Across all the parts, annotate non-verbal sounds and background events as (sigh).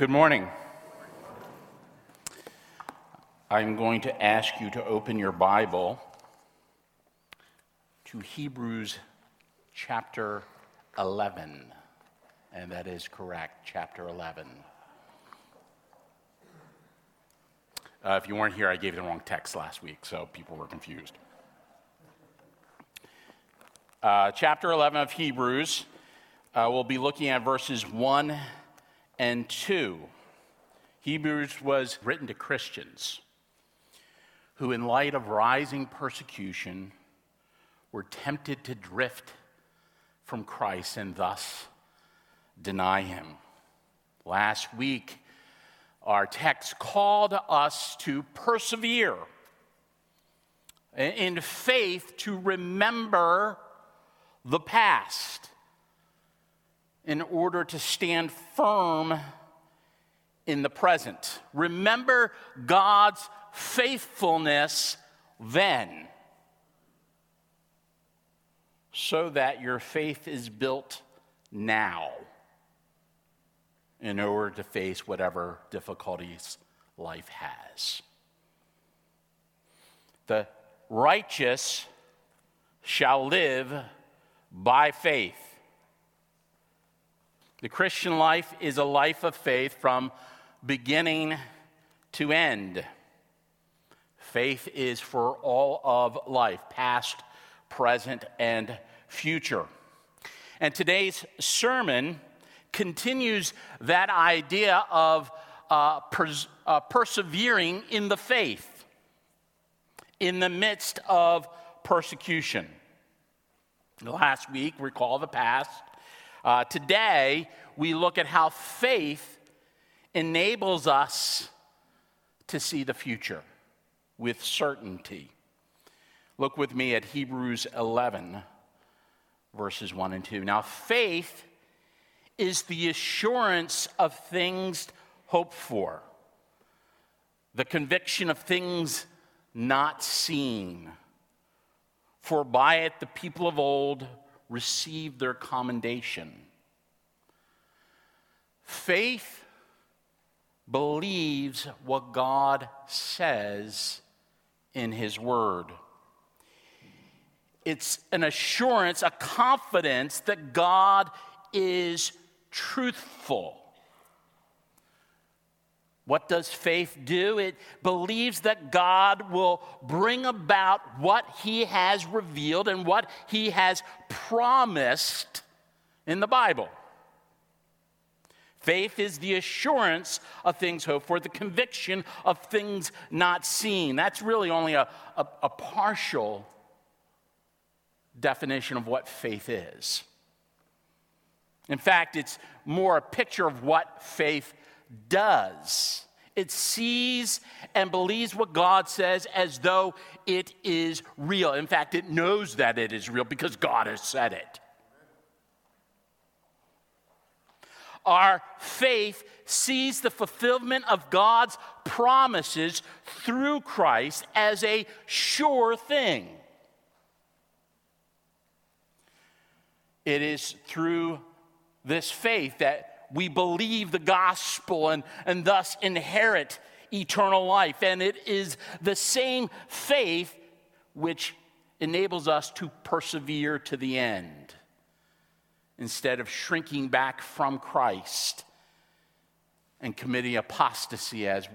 Good morning. I'm going to ask you to open your Bible to Hebrews chapter 11. And that is correct, chapter 11. Uh, if you weren't here, I gave the wrong text last week, so people were confused. Uh, chapter 11 of Hebrews, uh, we'll be looking at verses 1 and 2. Hebrews was written to Christians who, in light of rising persecution, were tempted to drift from Christ and thus deny him. Last week, our text called us to persevere in faith to remember the past in order to stand firm in the present. Remember God's faithfulness then, so that your faith is built now in order to face whatever difficulties life has. The righteous shall live by faith. The Christian life is a life of faith from beginning to end. Faith is for all of life, past, present, and future. And today's sermon continues that idea of uh, pers- uh, persevering in the faith in the midst of persecution. Last week, recall the past. Uh, today, we look at how faith enables us to see the future with certainty. Look with me at Hebrews 11, verses 1 and 2. Now, faith is the assurance of things hoped for, the conviction of things not seen. For by it the people of old received their commendation. Faith believes what God says in His Word. It's an assurance, a confidence that God is truthful. What does faith do? It believes that God will bring about what He has revealed and what He has promised in the Bible. Faith is the assurance of things hoped for, the conviction of things not seen. That's really only a, a, a partial definition of what faith is. In fact, it's more a picture of what faith does. It sees and believes what God says as though it is real. In fact, it knows that it is real because God has said it. Our faith sees the fulfillment of God's promises through Christ as a sure thing. It is through this faith that we believe the gospel and, and thus inherit eternal life. And it is the same faith which enables us to persevere to the end instead of shrinking back from Christ and committing apostasy as,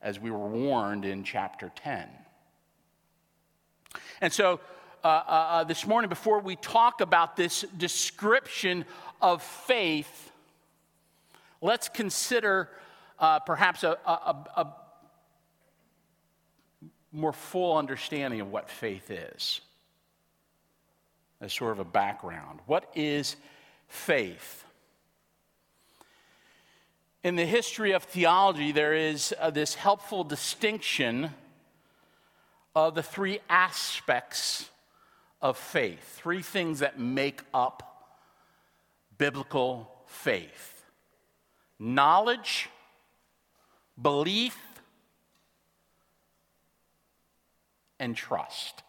as we were warned in chapter 10. And so, uh, uh, uh this morning, before we talk about this description of faith, let's consider uh, perhaps a, a, a more full understanding of what faith is as sort of a background. What is faith? In the history of theology, there is uh, this helpful distinction of the three aspects of faith, three things that make up biblical faith knowledge, belief, and trust.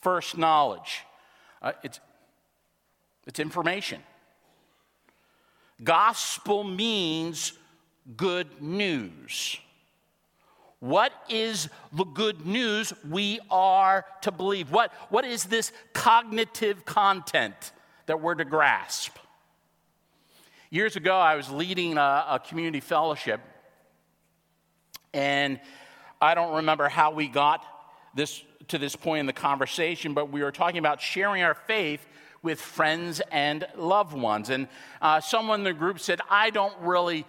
First, knowledge. Uh, it's, it's information. Gospel means good news? What is the good news we are to believe? What, what is this cognitive content that we're to grasp? Years ago, I was leading a, a community fellowship, and I don't remember how we got this to this point in the conversation, but we were talking about sharing our faith with friends and loved ones. And uh, someone in the group said, I don't really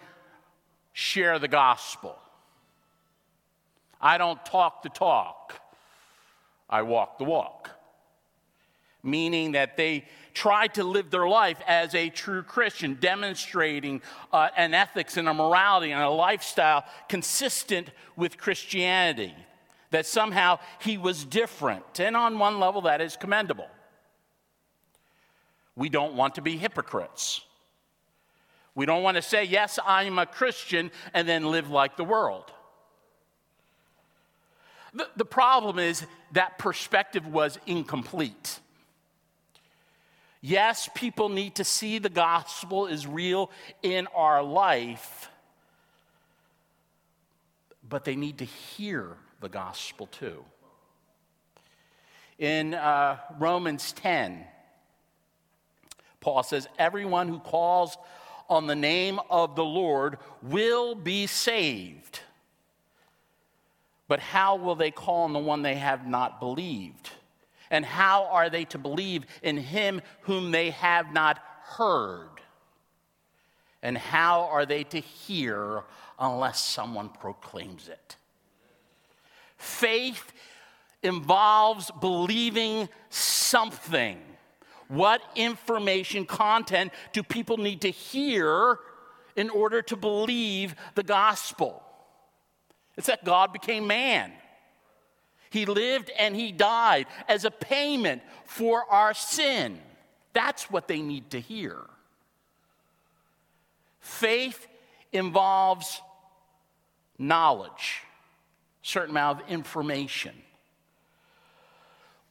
share the gospel. I don't talk the talk, I walk the walk. Meaning that they try to live their life as a true Christian, demonstrating uh, an ethics and a morality and a lifestyle consistent with Christianity. That somehow he was different. And on one level, that is commendable. We don't want to be hypocrites. We don't want to say, Yes, I'm a Christian, and then live like the world. The, the problem is that perspective was incomplete. Yes, people need to see the gospel is real in our life, but they need to hear the gospel too. In uh, Romans 10, Paul says, Everyone who calls on the name of the Lord will be saved. But how will they call on the one they have not believed? And how are they to believe in him whom they have not heard? And how are they to hear unless someone proclaims it? Faith involves believing something. What information, content do people need to hear in order to believe the gospel? It's that God became man. He lived and he died as a payment for our sin. That's what they need to hear. Faith involves knowledge, certain amount of information.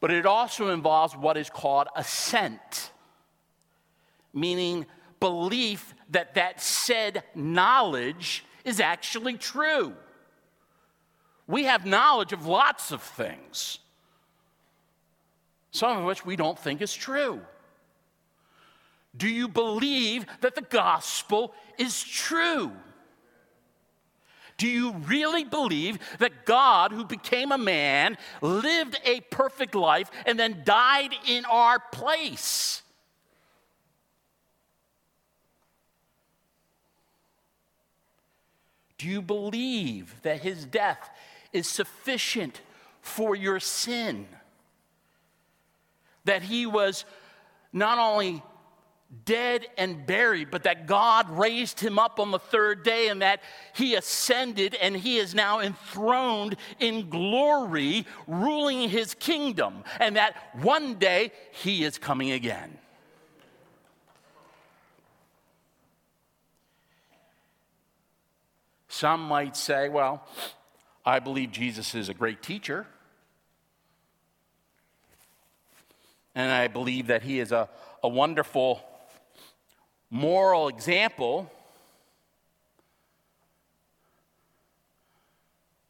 But it also involves what is called assent, meaning belief that that said knowledge is actually true. We have knowledge of lots of things, some of which we don't think is true. Do you believe that the gospel is true? Do you really believe that God, who became a man, lived a perfect life, and then died in our place? Do you believe that his death is sufficient for your sin. That he was not only dead and buried, but that God raised him up on the third day and that he ascended and he is now enthroned in glory, ruling his kingdom, and that one day he is coming again. Some might say, well, I believe Jesus is a great teacher. And I believe that he is a, a wonderful moral example.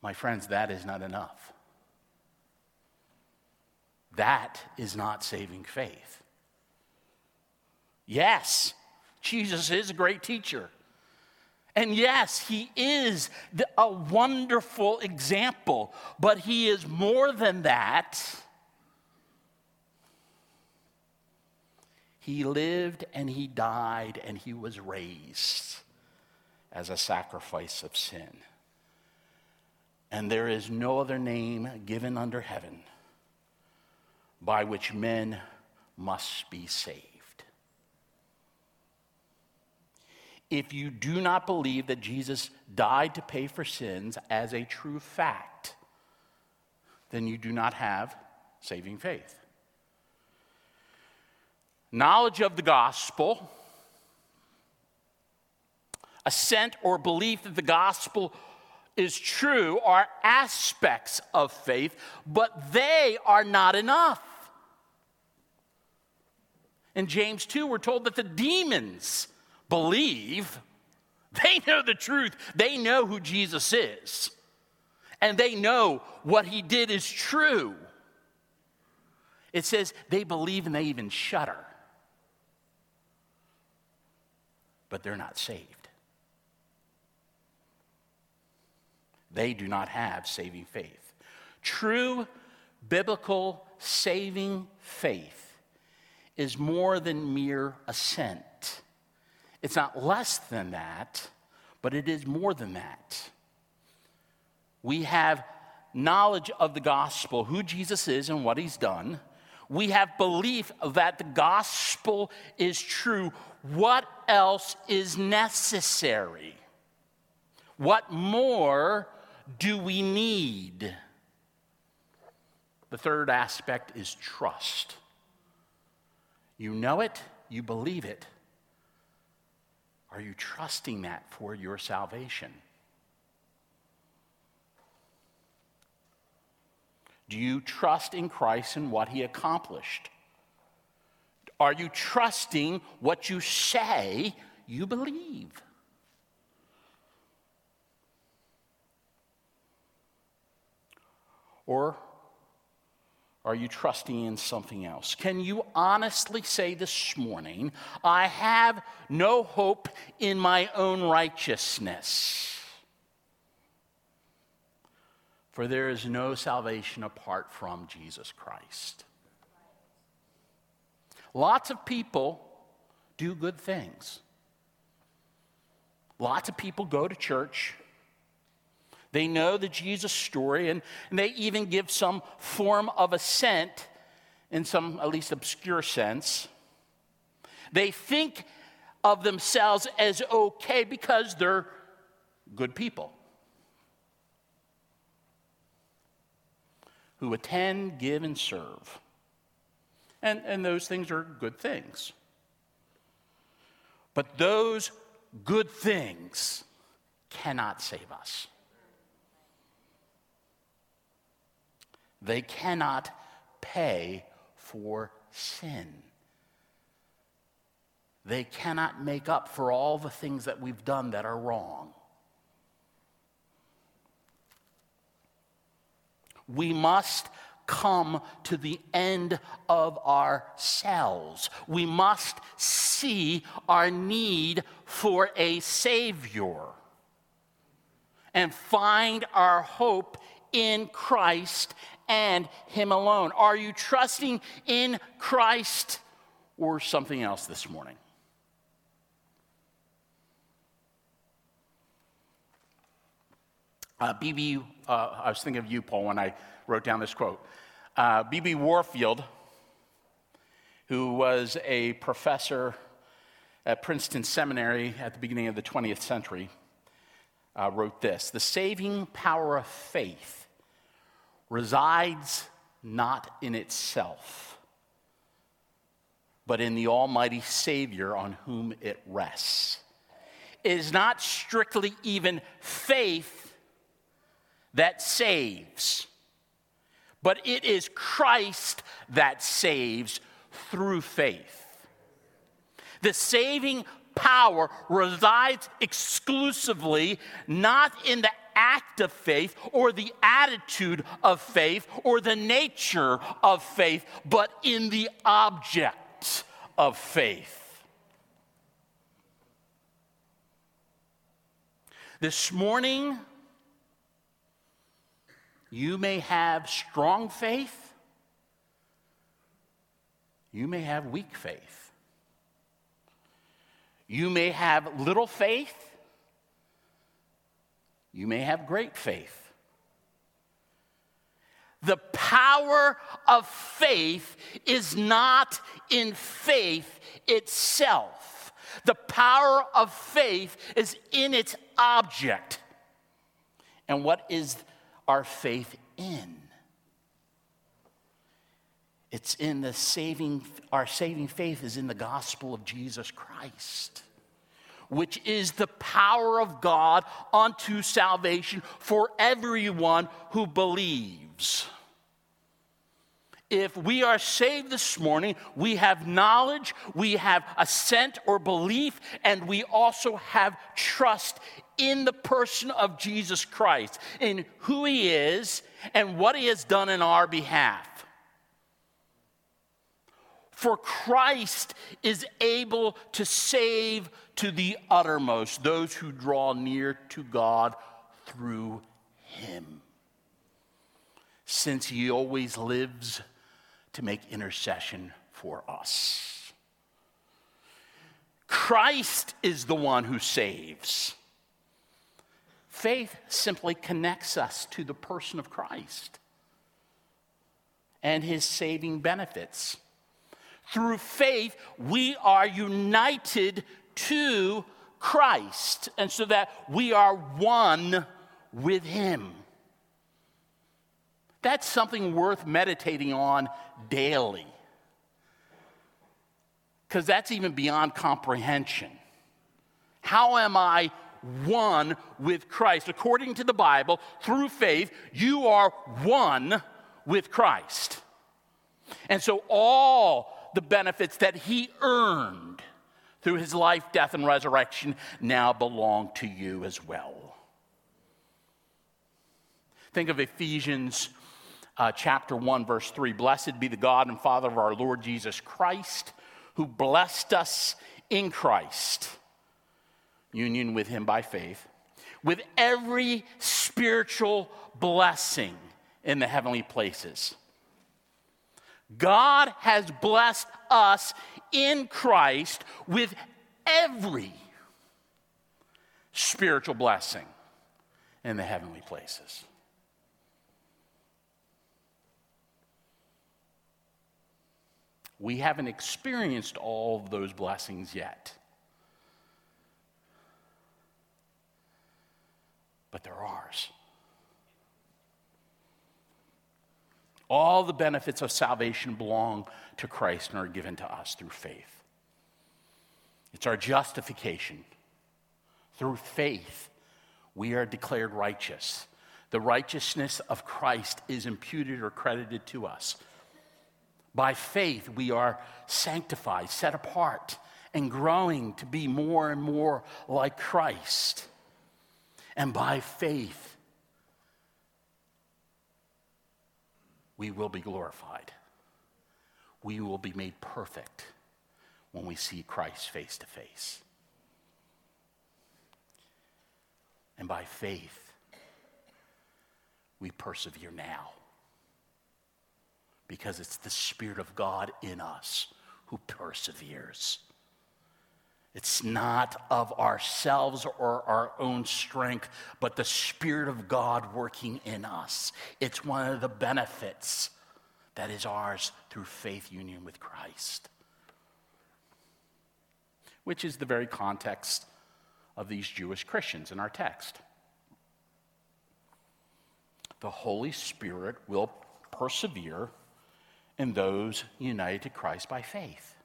My friends, that is not enough. That is not saving faith. Yes, Jesus is a great teacher. And yes, he is a wonderful example, but he is more than that. He lived and he died and he was raised as a sacrifice of sin. And there is no other name given under heaven by which men must be saved. If you do not believe that Jesus died to pay for sins as a true fact, then you do not have saving faith. Knowledge of the gospel, assent or belief that the gospel is true are aspects of faith, but they are not enough. In James 2, we're told that the demons believe They know the truth. They know who Jesus is. And they know what he did is true. It says they believe and they even shudder. But they're not saved. They do not have saving faith. True biblical saving faith is more than mere assent. It's not less than that, but it is more than that. We have knowledge of the gospel, who Jesus is and what he's done. We have belief that the gospel is true. What else is necessary? What more do we need? The third aspect is trust. You know it, you believe it. Are you trusting that for your salvation? Do you trust in Christ and what he accomplished? Are you trusting what you say you believe? Or are you trusting in something else? Can you honestly say this morning, I have no hope in my own righteousness? For there is no salvation apart from Jesus Christ. Lots of people do good things. Lots of people go to church. They know the Jesus story, and, and they even give some form of assent in some, at least obscure sense. They think of themselves as okay because they're good people who attend, give, and serve. And, and those things are good things. But those good things cannot save us. They cannot pay for sin. They cannot make up for all the things that we've done that are wrong. We must come to the end of ourselves. We must see our need for a Savior and find our hope in Christ and Him alone? Are you trusting in Christ or something else this morning? Uh, B.B., uh, I was thinking of you, Paul, when I wrote down this quote. B.B. Uh, Warfield, who was a professor at Princeton Seminary at the beginning of the 20th century, uh, wrote this The saving power of faith resides not in itself, but in the Almighty Savior on whom it rests. It is not strictly even faith that saves, but it is Christ that saves through faith. The saving power resides exclusively not in the act of faith or the attitude of faith or the nature of faith, but in the object of faith. This morning, you may have strong faith, you may have weak faith. You may have little faith, you may have great faith. The power of faith is not in faith itself. The power of faith is in its object. And what is our faith in? It's in the saving, our saving faith is in the gospel of Jesus Christ which is the power of God unto salvation for everyone who believes. if we are saved this morning, we have knowledge, we have assent or belief, and we also have trust in the person of Jesus Christ, in who he is and what he has done in our behalf. For Christ is able to save to the uttermost those who draw near to God through him. Since he always lives to make intercession for us. Christ is the one who saves. Faith simply connects us to the person of Christ and his saving benefits. Through faith, we are united to Christ, and so that we are one with him. That's something worth meditating on daily. Because that's even beyond comprehension. How am I one with Christ? According to the Bible, through faith, you are one with Christ. And so all the benefits that he earned through his life, death, and resurrection now belong to you as well. Think of Ephesians uh, chapter 1, verse 3. Blessed be the God and Father of our Lord Jesus Christ, who blessed us in Christ, union with him by faith, with every spiritual blessing in the heavenly places God has blessed us in Christ with every spiritual blessing in the heavenly places. We haven't experienced all of those blessings yet. But they're ours. All the benefits of salvation belong to Christ and are given to us through faith. It's our justification. Through faith, we are declared righteous. The righteousness of Christ is imputed or credited to us. By faith, we are sanctified, set apart, and growing to be more and more like Christ. And by faith, we will be glorified. We will be made perfect when we see Christ face to face. And by faith, we persevere now because it's the Spirit of God in us who perseveres. It's not of ourselves or our own strength, but the Spirit of God working in us. It's one of the benefits that is ours through faith union with Christ, which is the very context of these Jewish Christians in our text. The Holy Spirit will persevere in those united to Christ by faith.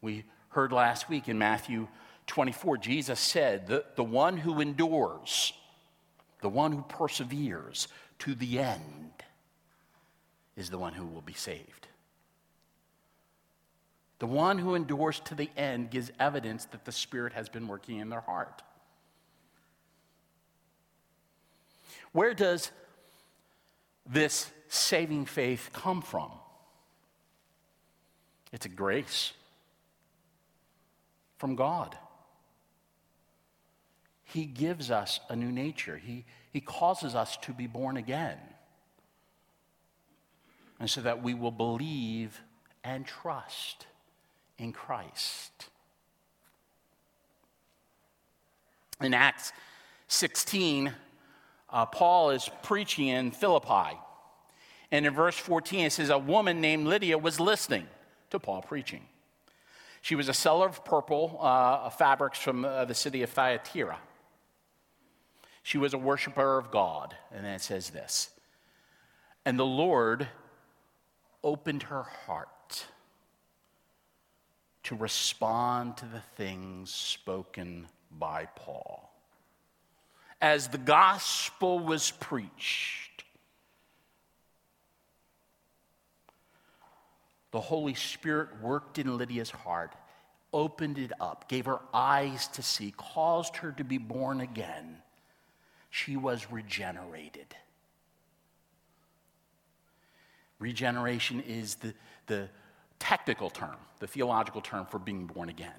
We heard last week in Matthew 24, Jesus said that the one who endures, the one who perseveres to the end, is the one who will be saved. The one who endures to the end gives evidence that the Spirit has been working in their heart. Where does this saving faith come from? It's a grace from God. He gives us a new nature, He, he causes us to be born again. And so that we will believe and trust in Christ. In Acts 16, uh, Paul is preaching in Philippi. And in verse 14, it says, A woman named Lydia was listening to Paul preaching. She was a seller of purple uh, fabrics from uh, the city of Thyatira. She was a worshiper of God. And then it says this And the Lord opened her heart to respond to the things spoken by Paul. As the gospel was preached, the Holy Spirit worked in Lydia's heart, opened it up, gave her eyes to see, caused her to be born again. She was regenerated. Regeneration is the, the technical term, the theological term for being born again.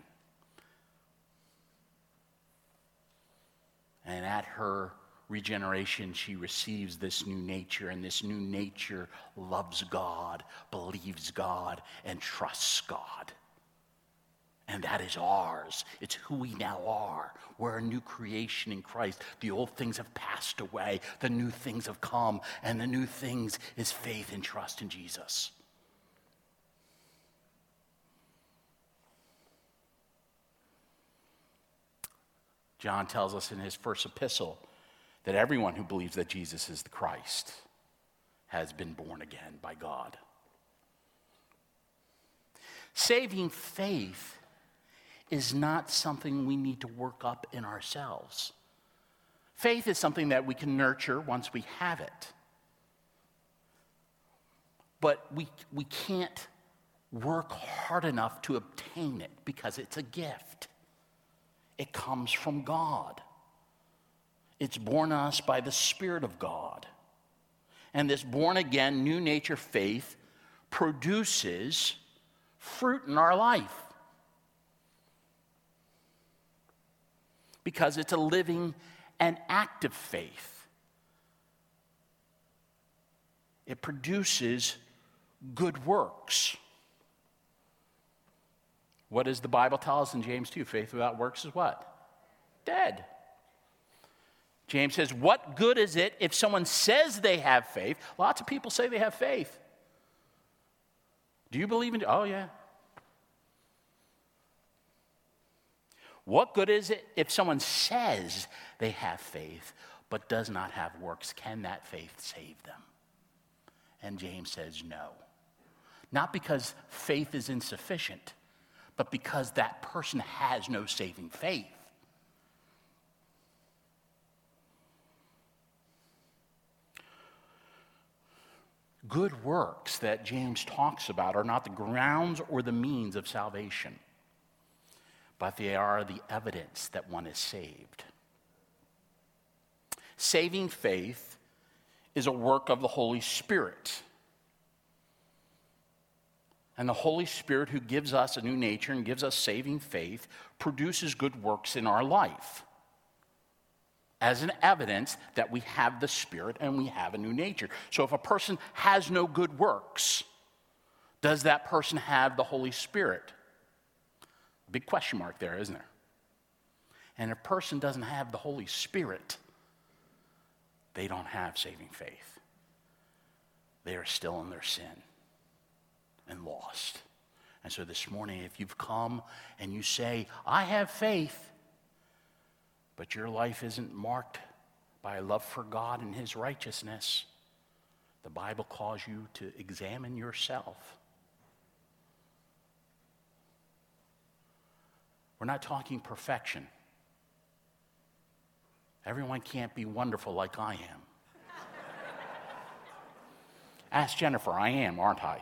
And at her regeneration, she receives this new nature, and this new nature loves God, believes God, and trusts God. And that is ours. It's who we now are. We're a new creation in Christ. The old things have passed away, the new things have come, and the new things is faith and trust in Jesus. John tells us in his first epistle that everyone who believes that Jesus is the Christ has been born again by God. Saving faith is not something we need to work up in ourselves. Faith is something that we can nurture once we have it. But we, we can't work hard enough to obtain it because it's a gift. It comes from God. It's born us by the Spirit of God. And this born again, new nature faith produces fruit in our life. Because it's a living and active faith. It produces good works. What does the Bible tell us in James 2? Faith without works is what? Dead. James says, What good is it if someone says they have faith? Lots of people say they have faith. Do you believe in? Oh, yeah. What good is it if someone says they have faith but does not have works? Can that faith save them? And James says no. Not because faith is insufficient, but because that person has no saving faith. Good works that James talks about are not the grounds or the means of salvation, but they are the evidence that one is saved. Saving faith is a work of the Holy Spirit. And the Holy Spirit, who gives us a new nature and gives us saving faith, produces good works in our life as an evidence that we have the Spirit and we have a new nature. So if a person has no good works, does that person have the Holy Spirit? Big question mark there, isn't there? And if a person doesn't have the Holy Spirit, they don't have saving faith. They are still in their sin and lost. And so this morning, if you've come and you say, I have faith, but your life isn't marked by a love for God and His righteousness, the Bible calls you to examine yourself. We're not talking perfection. Everyone can't be wonderful like I am. (laughs) Ask Jennifer, I am, aren't I?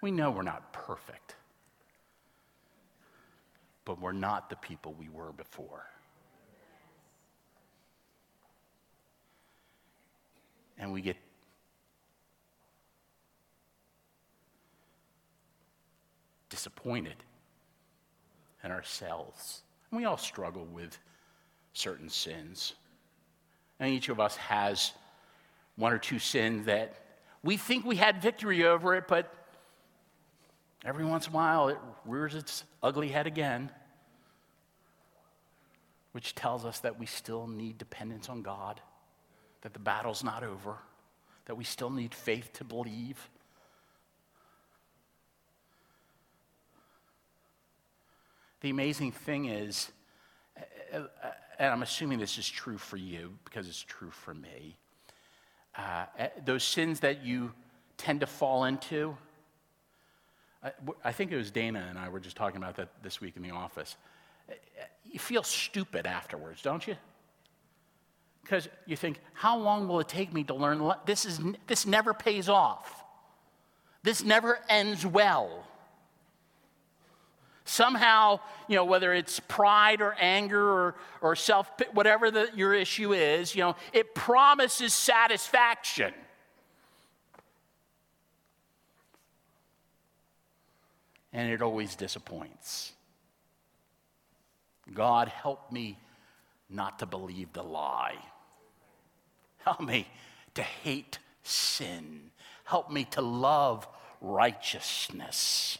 We know we're not perfect, but we're not the people we were before. And we get disappointed in ourselves. And we all struggle with certain sins. And each of us has one or two sins that we think we had victory over it, but Every once in a while, it rears its ugly head again, which tells us that we still need dependence on God, that the battle's not over, that we still need faith to believe. The amazing thing is, and I'm assuming this is true for you because it's true for me, uh, those sins that you tend to fall into, I, think it was Dana and I were just talking about that this week in the office. you feel stupid afterwards, don't you? Because you think, how long will it take me to learn? This, is, this never pays off. This never ends well. Somehow, you know, whether it's pride or anger or, or self, whatever the, your issue is, you know, it promises satisfaction. And it always disappoints. God, help me not to believe the lie. Help me to hate sin. Help me to love righteousness.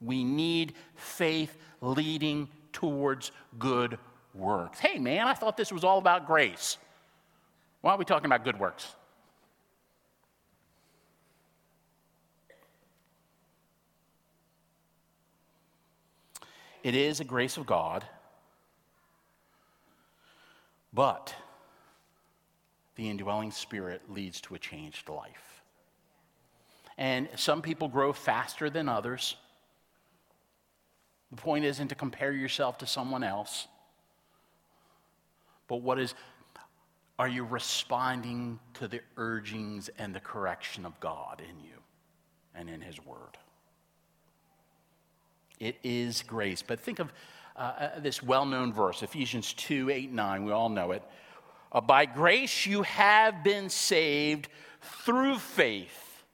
We need faith leading towards good works. Hey, man, I thought this was all about grace. Why are we talking about good works? It is a grace of God, but the indwelling spirit leads to a changed life. And some people grow faster than others. The point isn't to compare yourself to someone else, but what is, are you responding to the urgings and the correction of God in you and in His Word? It is grace. But think of uh, uh this well known verse, Ephesians 2 8 9. We all know it. Uh, By grace you have been saved through faith,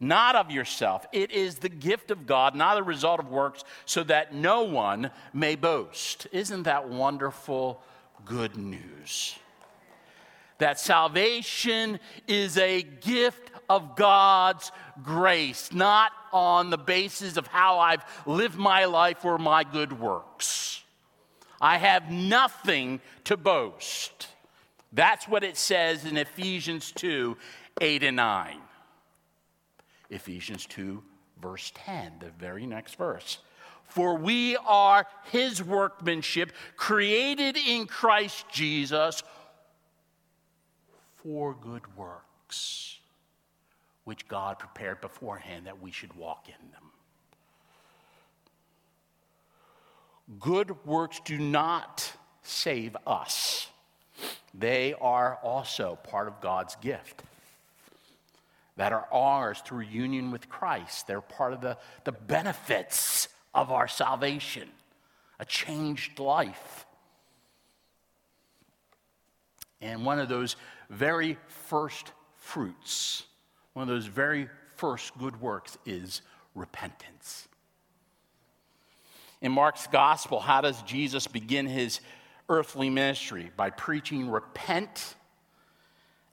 not of yourself. It is the gift of God, not a result of works, so that no one may boast. Isn't that wonderful good news? That salvation is a gift of God's grace, not on the basis of how I've lived my life or my good works. I have nothing to boast. That's what it says in Ephesians 2 8 and 9. Ephesians 2, verse 10, the very next verse. For we are his workmanship, created in Christ Jesus for good works which God prepared beforehand that we should walk in them. Good works do not save us, they are also part of God's gift that are ours through union with Christ. They're part of the, the benefits of our salvation, a changed life. And one of those very first fruits one of those very first good works is repentance. In Mark's gospel, how does Jesus begin his earthly ministry? By preaching, repent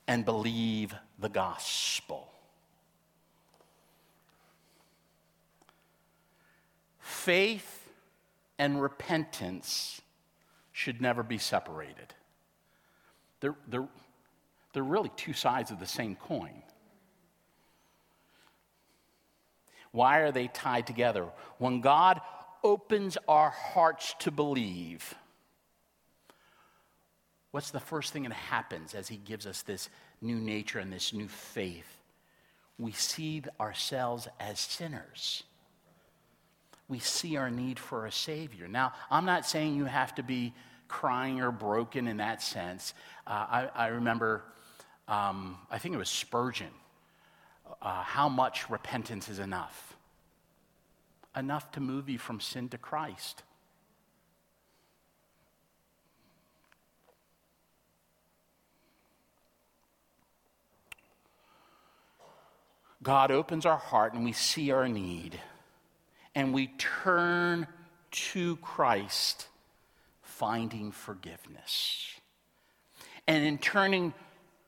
and believe the gospel. Faith and repentance should never be separated. They're, they're, they're really two sides of the same coin. Why are they tied together? When God opens our hearts to believe, what's the first thing that happens as He gives us this new nature and this new faith? We see ourselves as sinners. We see our need for a Savior. Now, I'm not saying you have to be crying or broken in that sense. Uh, I, I, remember, um, I think it was Spurgeon uh, how much repentance is enough. Enough to move you from sin to Christ. God opens our heart and we see our need, and we turn to Christ, finding forgiveness. And in turning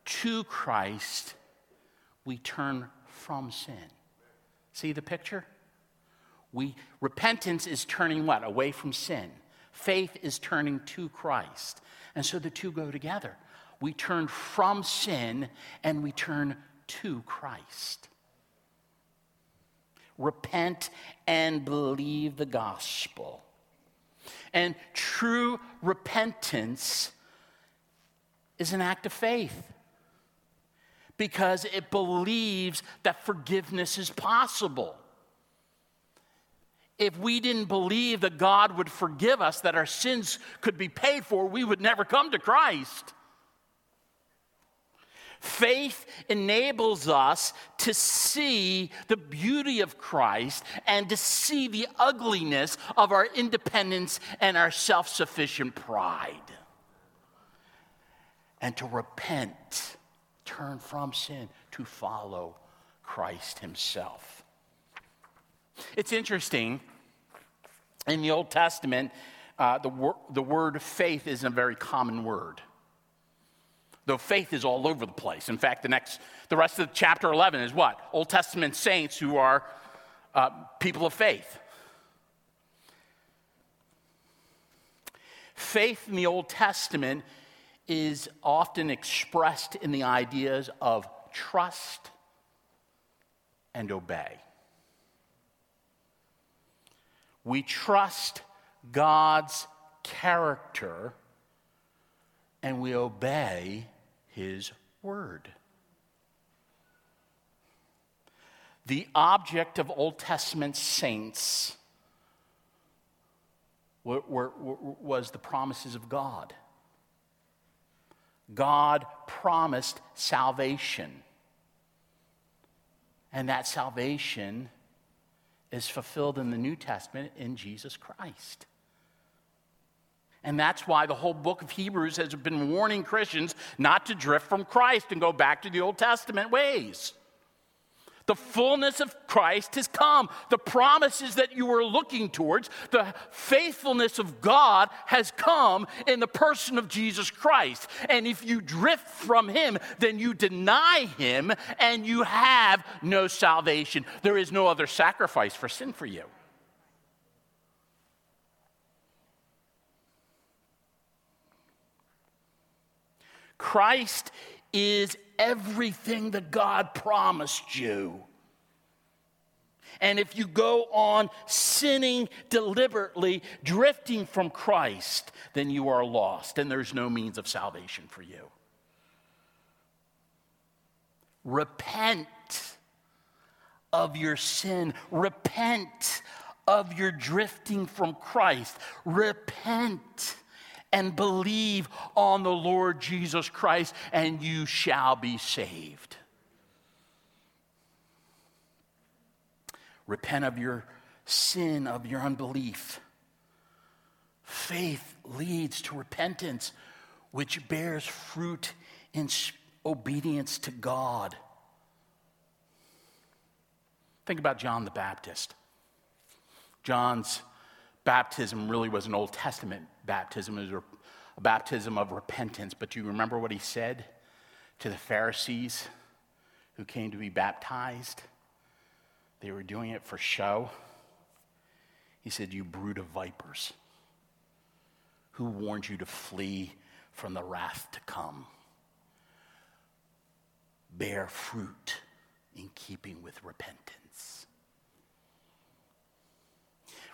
to Christ, we turn from sin. See the picture? We repentance is turning what? Away from sin. Faith is turning to Christ. And so the two go together. We turn from sin and we turn to Christ. Repent and believe the gospel. And true repentance is an act of faith because it believes that forgiveness is possible. if we didn't believe that God would forgive us, that our sins could be paid for, we would never come to Christ. Faith enables us to see the beauty of Christ and to see the ugliness of our independence and our self sufficient pride. And to repent, turn from sin, to follow Christ Himself. It's interesting, in the Old Testament, uh, the, wor- the word faith isn't a very common word though faith is all over the place. In fact, the next, the rest of chapter 11 is what? Old Testament saints who are uh, people of faith. Faith in the Old Testament is often expressed in the ideas of trust and obey. We trust God's character and we obey his word. The object of Old Testament saints was the promises of God. God promised salvation. And that salvation is fulfilled in the New Testament in Jesus Christ. And that's why the whole book of Hebrews has been warning Christians not to drift from Christ and go back to the Old Testament ways. The fullness of Christ has come. The promises that you were looking towards, the faithfulness of God has come in the person of Jesus Christ. And if you drift from Him, then you deny Him and you have no salvation. There is no other sacrifice for sin for you. Christ is everything that God promised you. And if you go on sinning deliberately, drifting from Christ, then you are lost and there's no means of salvation for you. Repent of your sin. Repent of your drifting from Christ. Repent and believe on the Lord Jesus Christ, and you shall be saved. Repent of your sin, of your unbelief. Faith leads to repentance, which bears fruit in obedience to God. Think about John the Baptist. John's baptism really was an Old Testament baptism, is a baptism of repentance. But do you remember what he said to the Pharisees who came to be baptized? They were doing it for show. He said, You brood of vipers, who warned you to flee from the wrath to come? Bear fruit in keeping with repentance.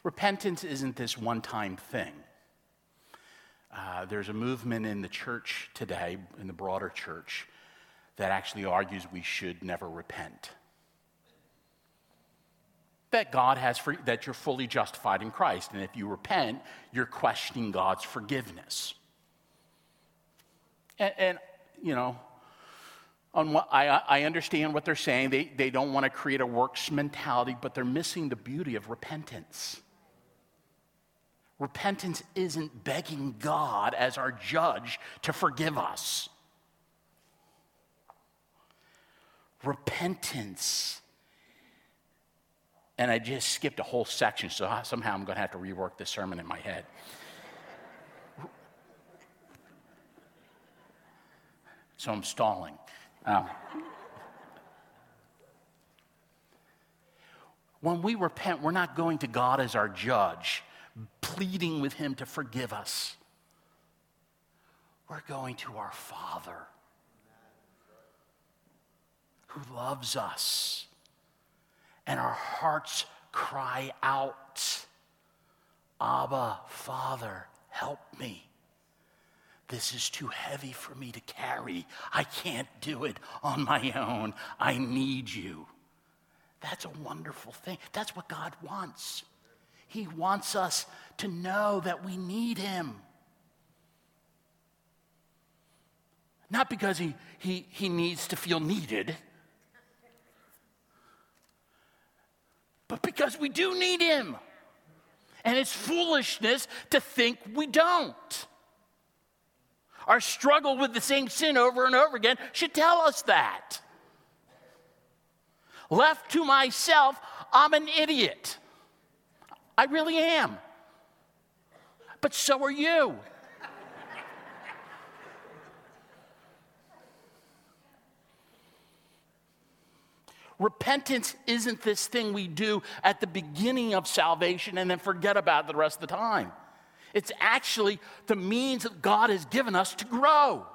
Repentance isn't this one time thing. Uh, there's a movement in the church today, in the broader church, that actually argues we should never repent. That God has, free, that you're fully justified in Christ. And if you repent, you're questioning God's forgiveness. And, and you know, on what, I, I understand what they're saying. They, they don't want to create a works mentality, but they're missing the beauty of repentance. Repentance isn't begging God as our judge to forgive us. Repentance. And I just skipped a whole section, so somehow I'm going to have to rework this sermon in my head. So I'm stalling. Um, when we repent, we're not going to God as our judge pleading with Him to forgive us. We're going to our Father who loves us. And our hearts cry out, Abba, Father, help me. This is too heavy for me to carry. I can't do it on my own. I need you. That's a wonderful thing. That's what God wants. He wants us to know that we need Him. Not because he, he, he needs to feel needed, but because we do need Him. And it's foolishness to think we don't. Our struggle with the same sin over and over again should tell us that. Left to myself, I'm an idiot. I really am. But so are you. Repentance isn't this thing we do at the beginning of salvation and then forget about it the rest of the time. It's actually the means that God has given us to grow.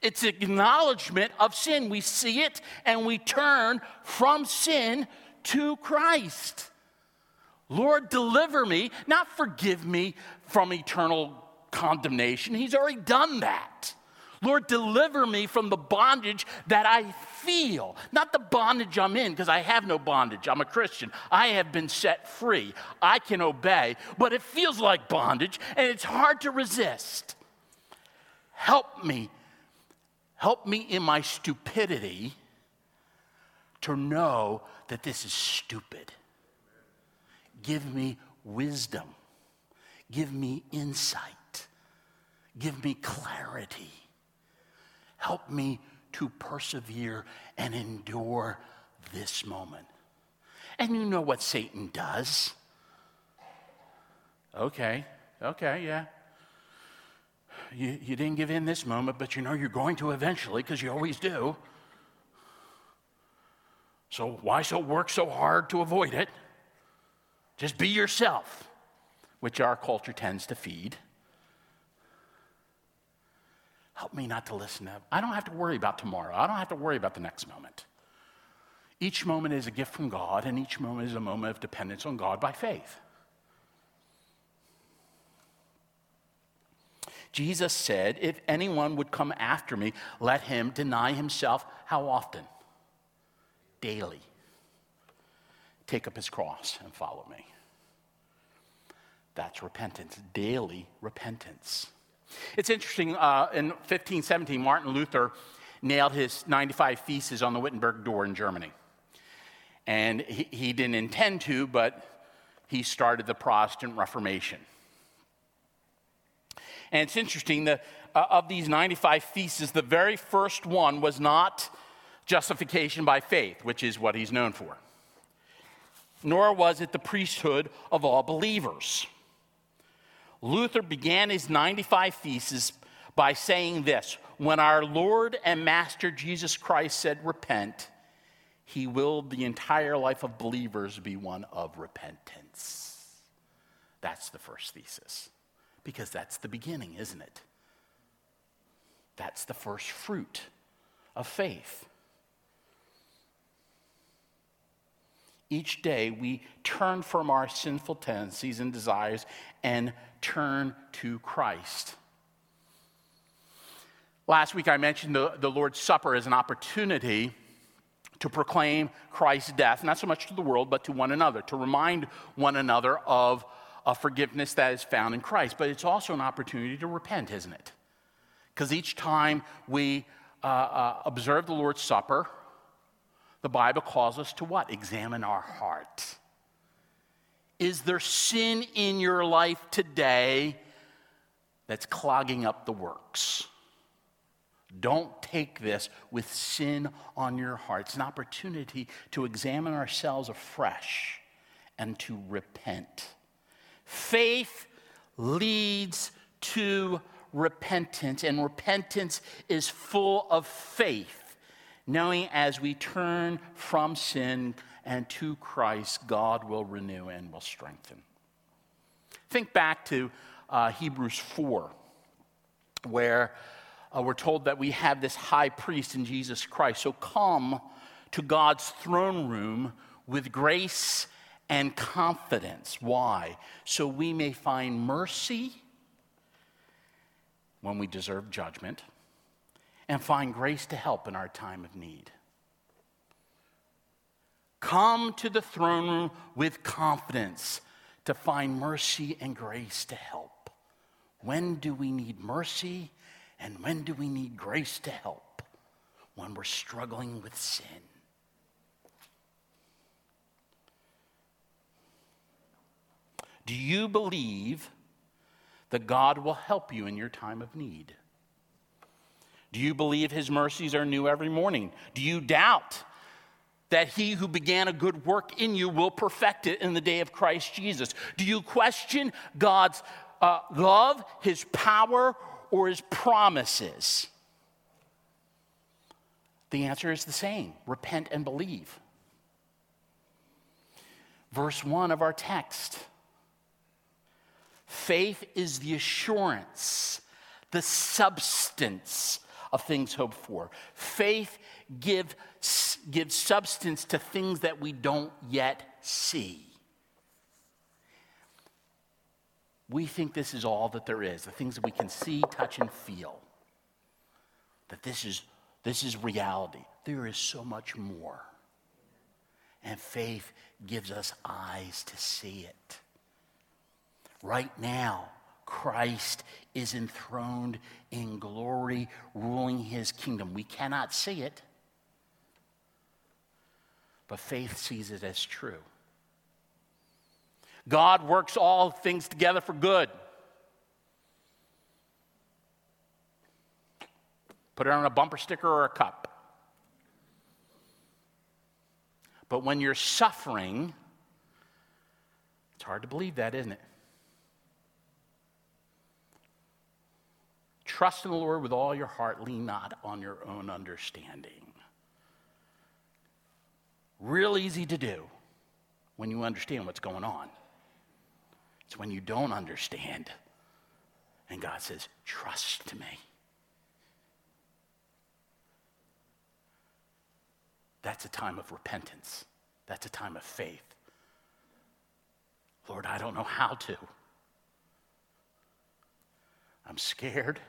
It's acknowledgement of sin. We see it and we turn from sin to Christ. Lord, deliver me, not forgive me from eternal condemnation. He's already done that. Lord, deliver me from the bondage that I feel, not the bondage I'm in, because I have no bondage. I'm a Christian. I have been set free. I can obey, but it feels like bondage and it's hard to resist. Help me. Help me in my stupidity to know that this is stupid. Give me wisdom. Give me insight. Give me clarity. Help me to persevere and endure this moment. And you know what Satan does. Okay, okay, yeah. You, you didn't give in this moment, but you know you're going to eventually because you always do. So why so work so hard to avoid it? Just be yourself, which our culture tends to feed. Help me not to listen to. I don't have to worry about tomorrow. I don't have to worry about the next moment. Each moment is a gift from God, and each moment is a moment of dependence on God by faith. Jesus said, If anyone would come after me, let him deny himself how often? Daily. Take up his cross and follow me. That's repentance, daily repentance. It's interesting, uh, in 1517, Martin Luther nailed his 95 Theses on the Wittenberg door in Germany. And he, he didn't intend to, but he started the Protestant Reformation. And it's interesting that uh, of these 95 theses, the very first one was not justification by faith, which is what he's known for, nor was it the priesthood of all believers. Luther began his 95 Theses by saying this When our Lord and Master Jesus Christ said, Repent, he willed the entire life of believers be one of repentance. That's the first thesis, because that's the beginning, isn't it? That's the first fruit of faith. Each day we turn from our sinful tendencies and desires and turn to Christ. Last week I mentioned the, the Lord's Supper as an opportunity to proclaim Christ's death, not so much to the world, but to one another, to remind one another of a forgiveness that is found in Christ. But it's also an opportunity to repent, isn't it? Because each time we uh, uh, observe the Lord's Supper, the Bible calls us to what? Examine our heart. Is there sin in your life today that's clogging up the works? Don't take this with sin on your heart. It's an opportunity to examine ourselves afresh and to repent. Faith leads to repentance, and repentance is full of faith knowing as we turn from sin and to Christ, God will renew and will strengthen. Think back to uh, Hebrews 4, where uh, we're told that we have this high priest in Jesus Christ. So come to God's throne room with grace and confidence. Why? So we may find mercy when we deserve judgment and find grace to help in our time of need. Come to the throne room with confidence to find mercy and grace to help. When do we need mercy and when do we need grace to help? When we're struggling with sin. Do you believe that God will help you in your time of need? Do you believe his mercies are new every morning? Do you doubt that he who began a good work in you will perfect it in the day of Christ Jesus? Do you question God's uh, love, his power, or his promises? The answer is the same repent and believe. Verse 1 of our text faith is the assurance, the substance of things hoped for. Faith give, gives substance to things that we don't yet see. We think this is all that there is, the things that we can see, touch, and feel. That this is, this is reality. There is so much more. And faith gives us eyes to see it. Right now, Christ is enthroned in glory, ruling his kingdom. We cannot see it, but faith sees it as true. God works all things together for good. Put it on a bumper sticker or a cup. But when you're suffering, it's hard to believe that, isn't it? Trust in the Lord with all your heart, lean not on your own understanding. Real easy to do when you understand what's going on. It's when you don't understand. And God says, Trust me. That's a time of repentance. That's a time of faith. Lord, I don't know how to. I'm scared.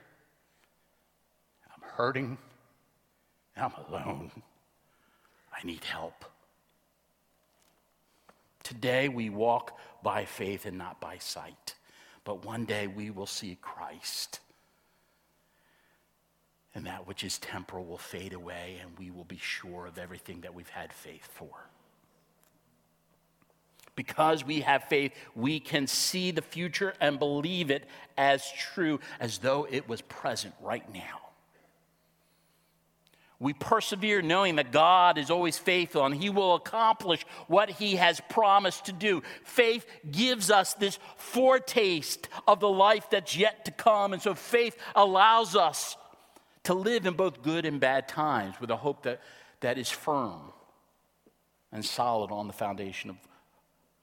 Hurting. I'm alone. I need help. Today we walk by faith and not by sight. But one day we will see Christ. And that which is temporal will fade away, and we will be sure of everything that we've had faith for. Because we have faith, we can see the future and believe it as true as though it was present right now. We persevere knowing that God is always faithful and He will accomplish what He has promised to do. Faith gives us this foretaste of the life that's yet to come. And so faith allows us to live in both good and bad times with a hope that, that is firm and solid on the foundation of,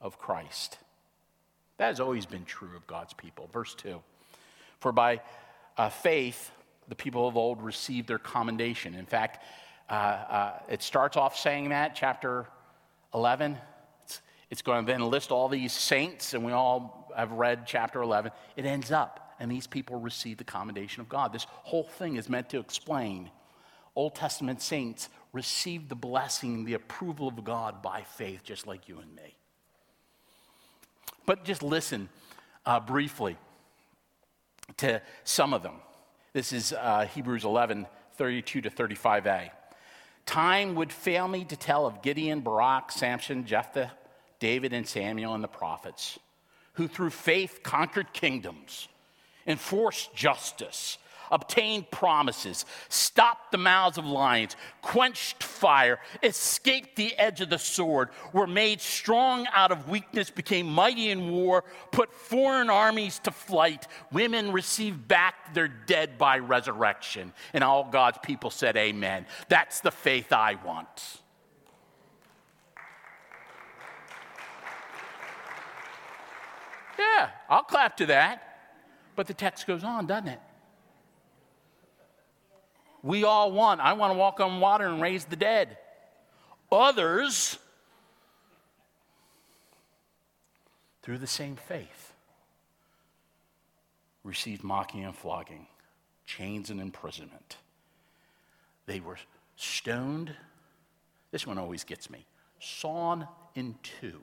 of Christ. That has always been true of God's people. Verse 2 For by uh, faith, the people of old received their commendation. In fact, uh, uh, it starts off saying that, chapter 11. It's, it's going to then list all these saints, and we all have read chapter 11. It ends up, and these people receive the commendation of God. This whole thing is meant to explain Old Testament saints received the blessing, the approval of God by faith, just like you and me. But just listen uh, briefly to some of them. This is uh, Hebrews 11, 32 to 35a. Time would fail me to tell of Gideon, Barak, Samson, Jephthah, David, and Samuel and the prophets, who through faith conquered kingdoms, enforced justice, obtained promises, stopped the mouths of lions, quenched fire, escaped the edge of the sword, were made strong out of weakness, became mighty in war, put foreign armies to flight. Women received back their dead by resurrection. And all God's people said, Amen. That's the faith I want. Yeah, I'll clap to that. But the text goes on, doesn't it? We all want, I want to walk on water and raise the dead. Others, through the same faith, received mocking and flogging, chains and imprisonment. They were stoned. This one always gets me sawn in two.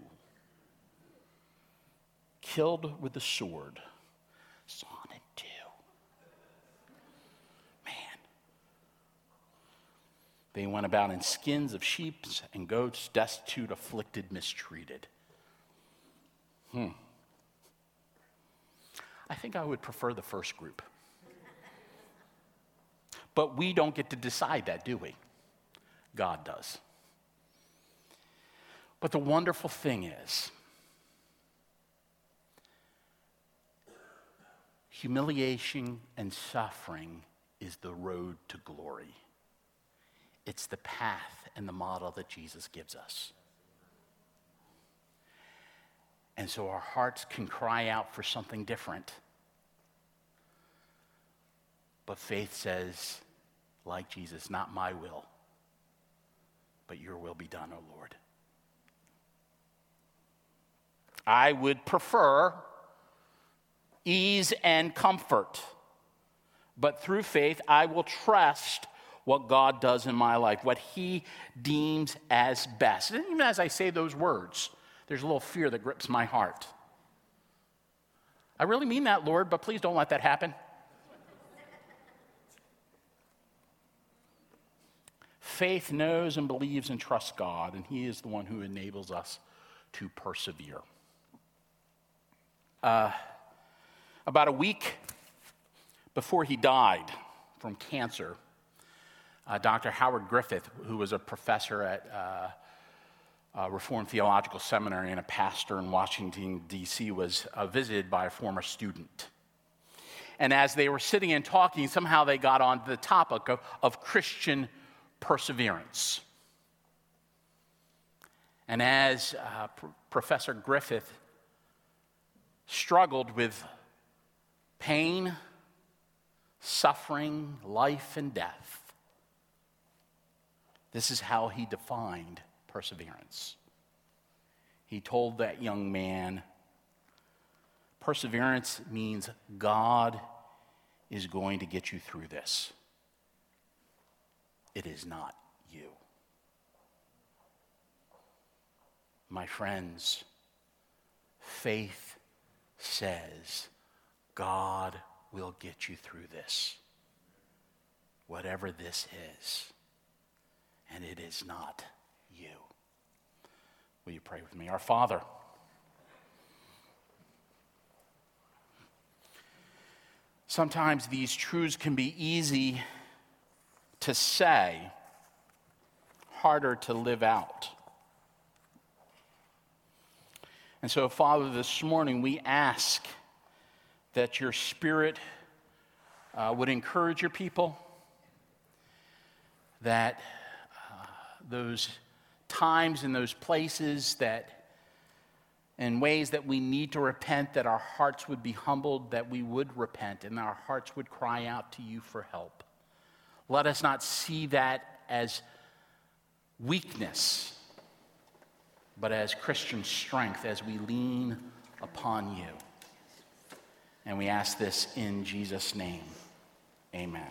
killed with the sword. Sonnet 2. Man. They went about in skins of sheep and goats, destitute, afflicted, mistreated. Hmm. I think I would prefer the first group. But we don't get to decide that, do we? God does. But the wonderful thing is, humiliation and suffering is the road to glory. It's the path and the model that Jesus gives us. And so our hearts can cry out for something different. But faith says, like Jesus, not my will, but your will be done, O Lord. I would prefer ease and comfort, but through faith, I will trust what God does in my life, what He deems as best. And even as I say those words, there's a little fear that grips my heart. I really mean that, Lord, but please don't let that happen. Faith knows and believes and trusts God, and He is the one who enables us to persevere. Uh, about a week before he died from cancer, uh, Dr. Howard Griffith, who was a professor at uh, uh, Reformed Theological Seminary and a pastor in Washington, D.C., was uh, visited by a former student. And as they were sitting and talking, somehow they got on the topic of, of Christian perseverance. And as uh, P- Professor Griffith struggled with pain, suffering, life, and death, this is how he defined perseverance. He told that young man, Perseverance means God is going to get you through this. It is not you. My friends, faith says God will get you through this, whatever this is. And it is not you. Will you pray with me? Our Father, sometimes these truths can be easy to say, harder to live out. And so, Father, this morning we ask that your Spirit uh, would encourage your people, that those times and those places that, in ways that we need to repent, that our hearts would be humbled, that we would repent, and our hearts would cry out to you for help. Let us not see that as weakness but as Christian strength as we lean upon you. And we ask this in Jesus' name. Amen.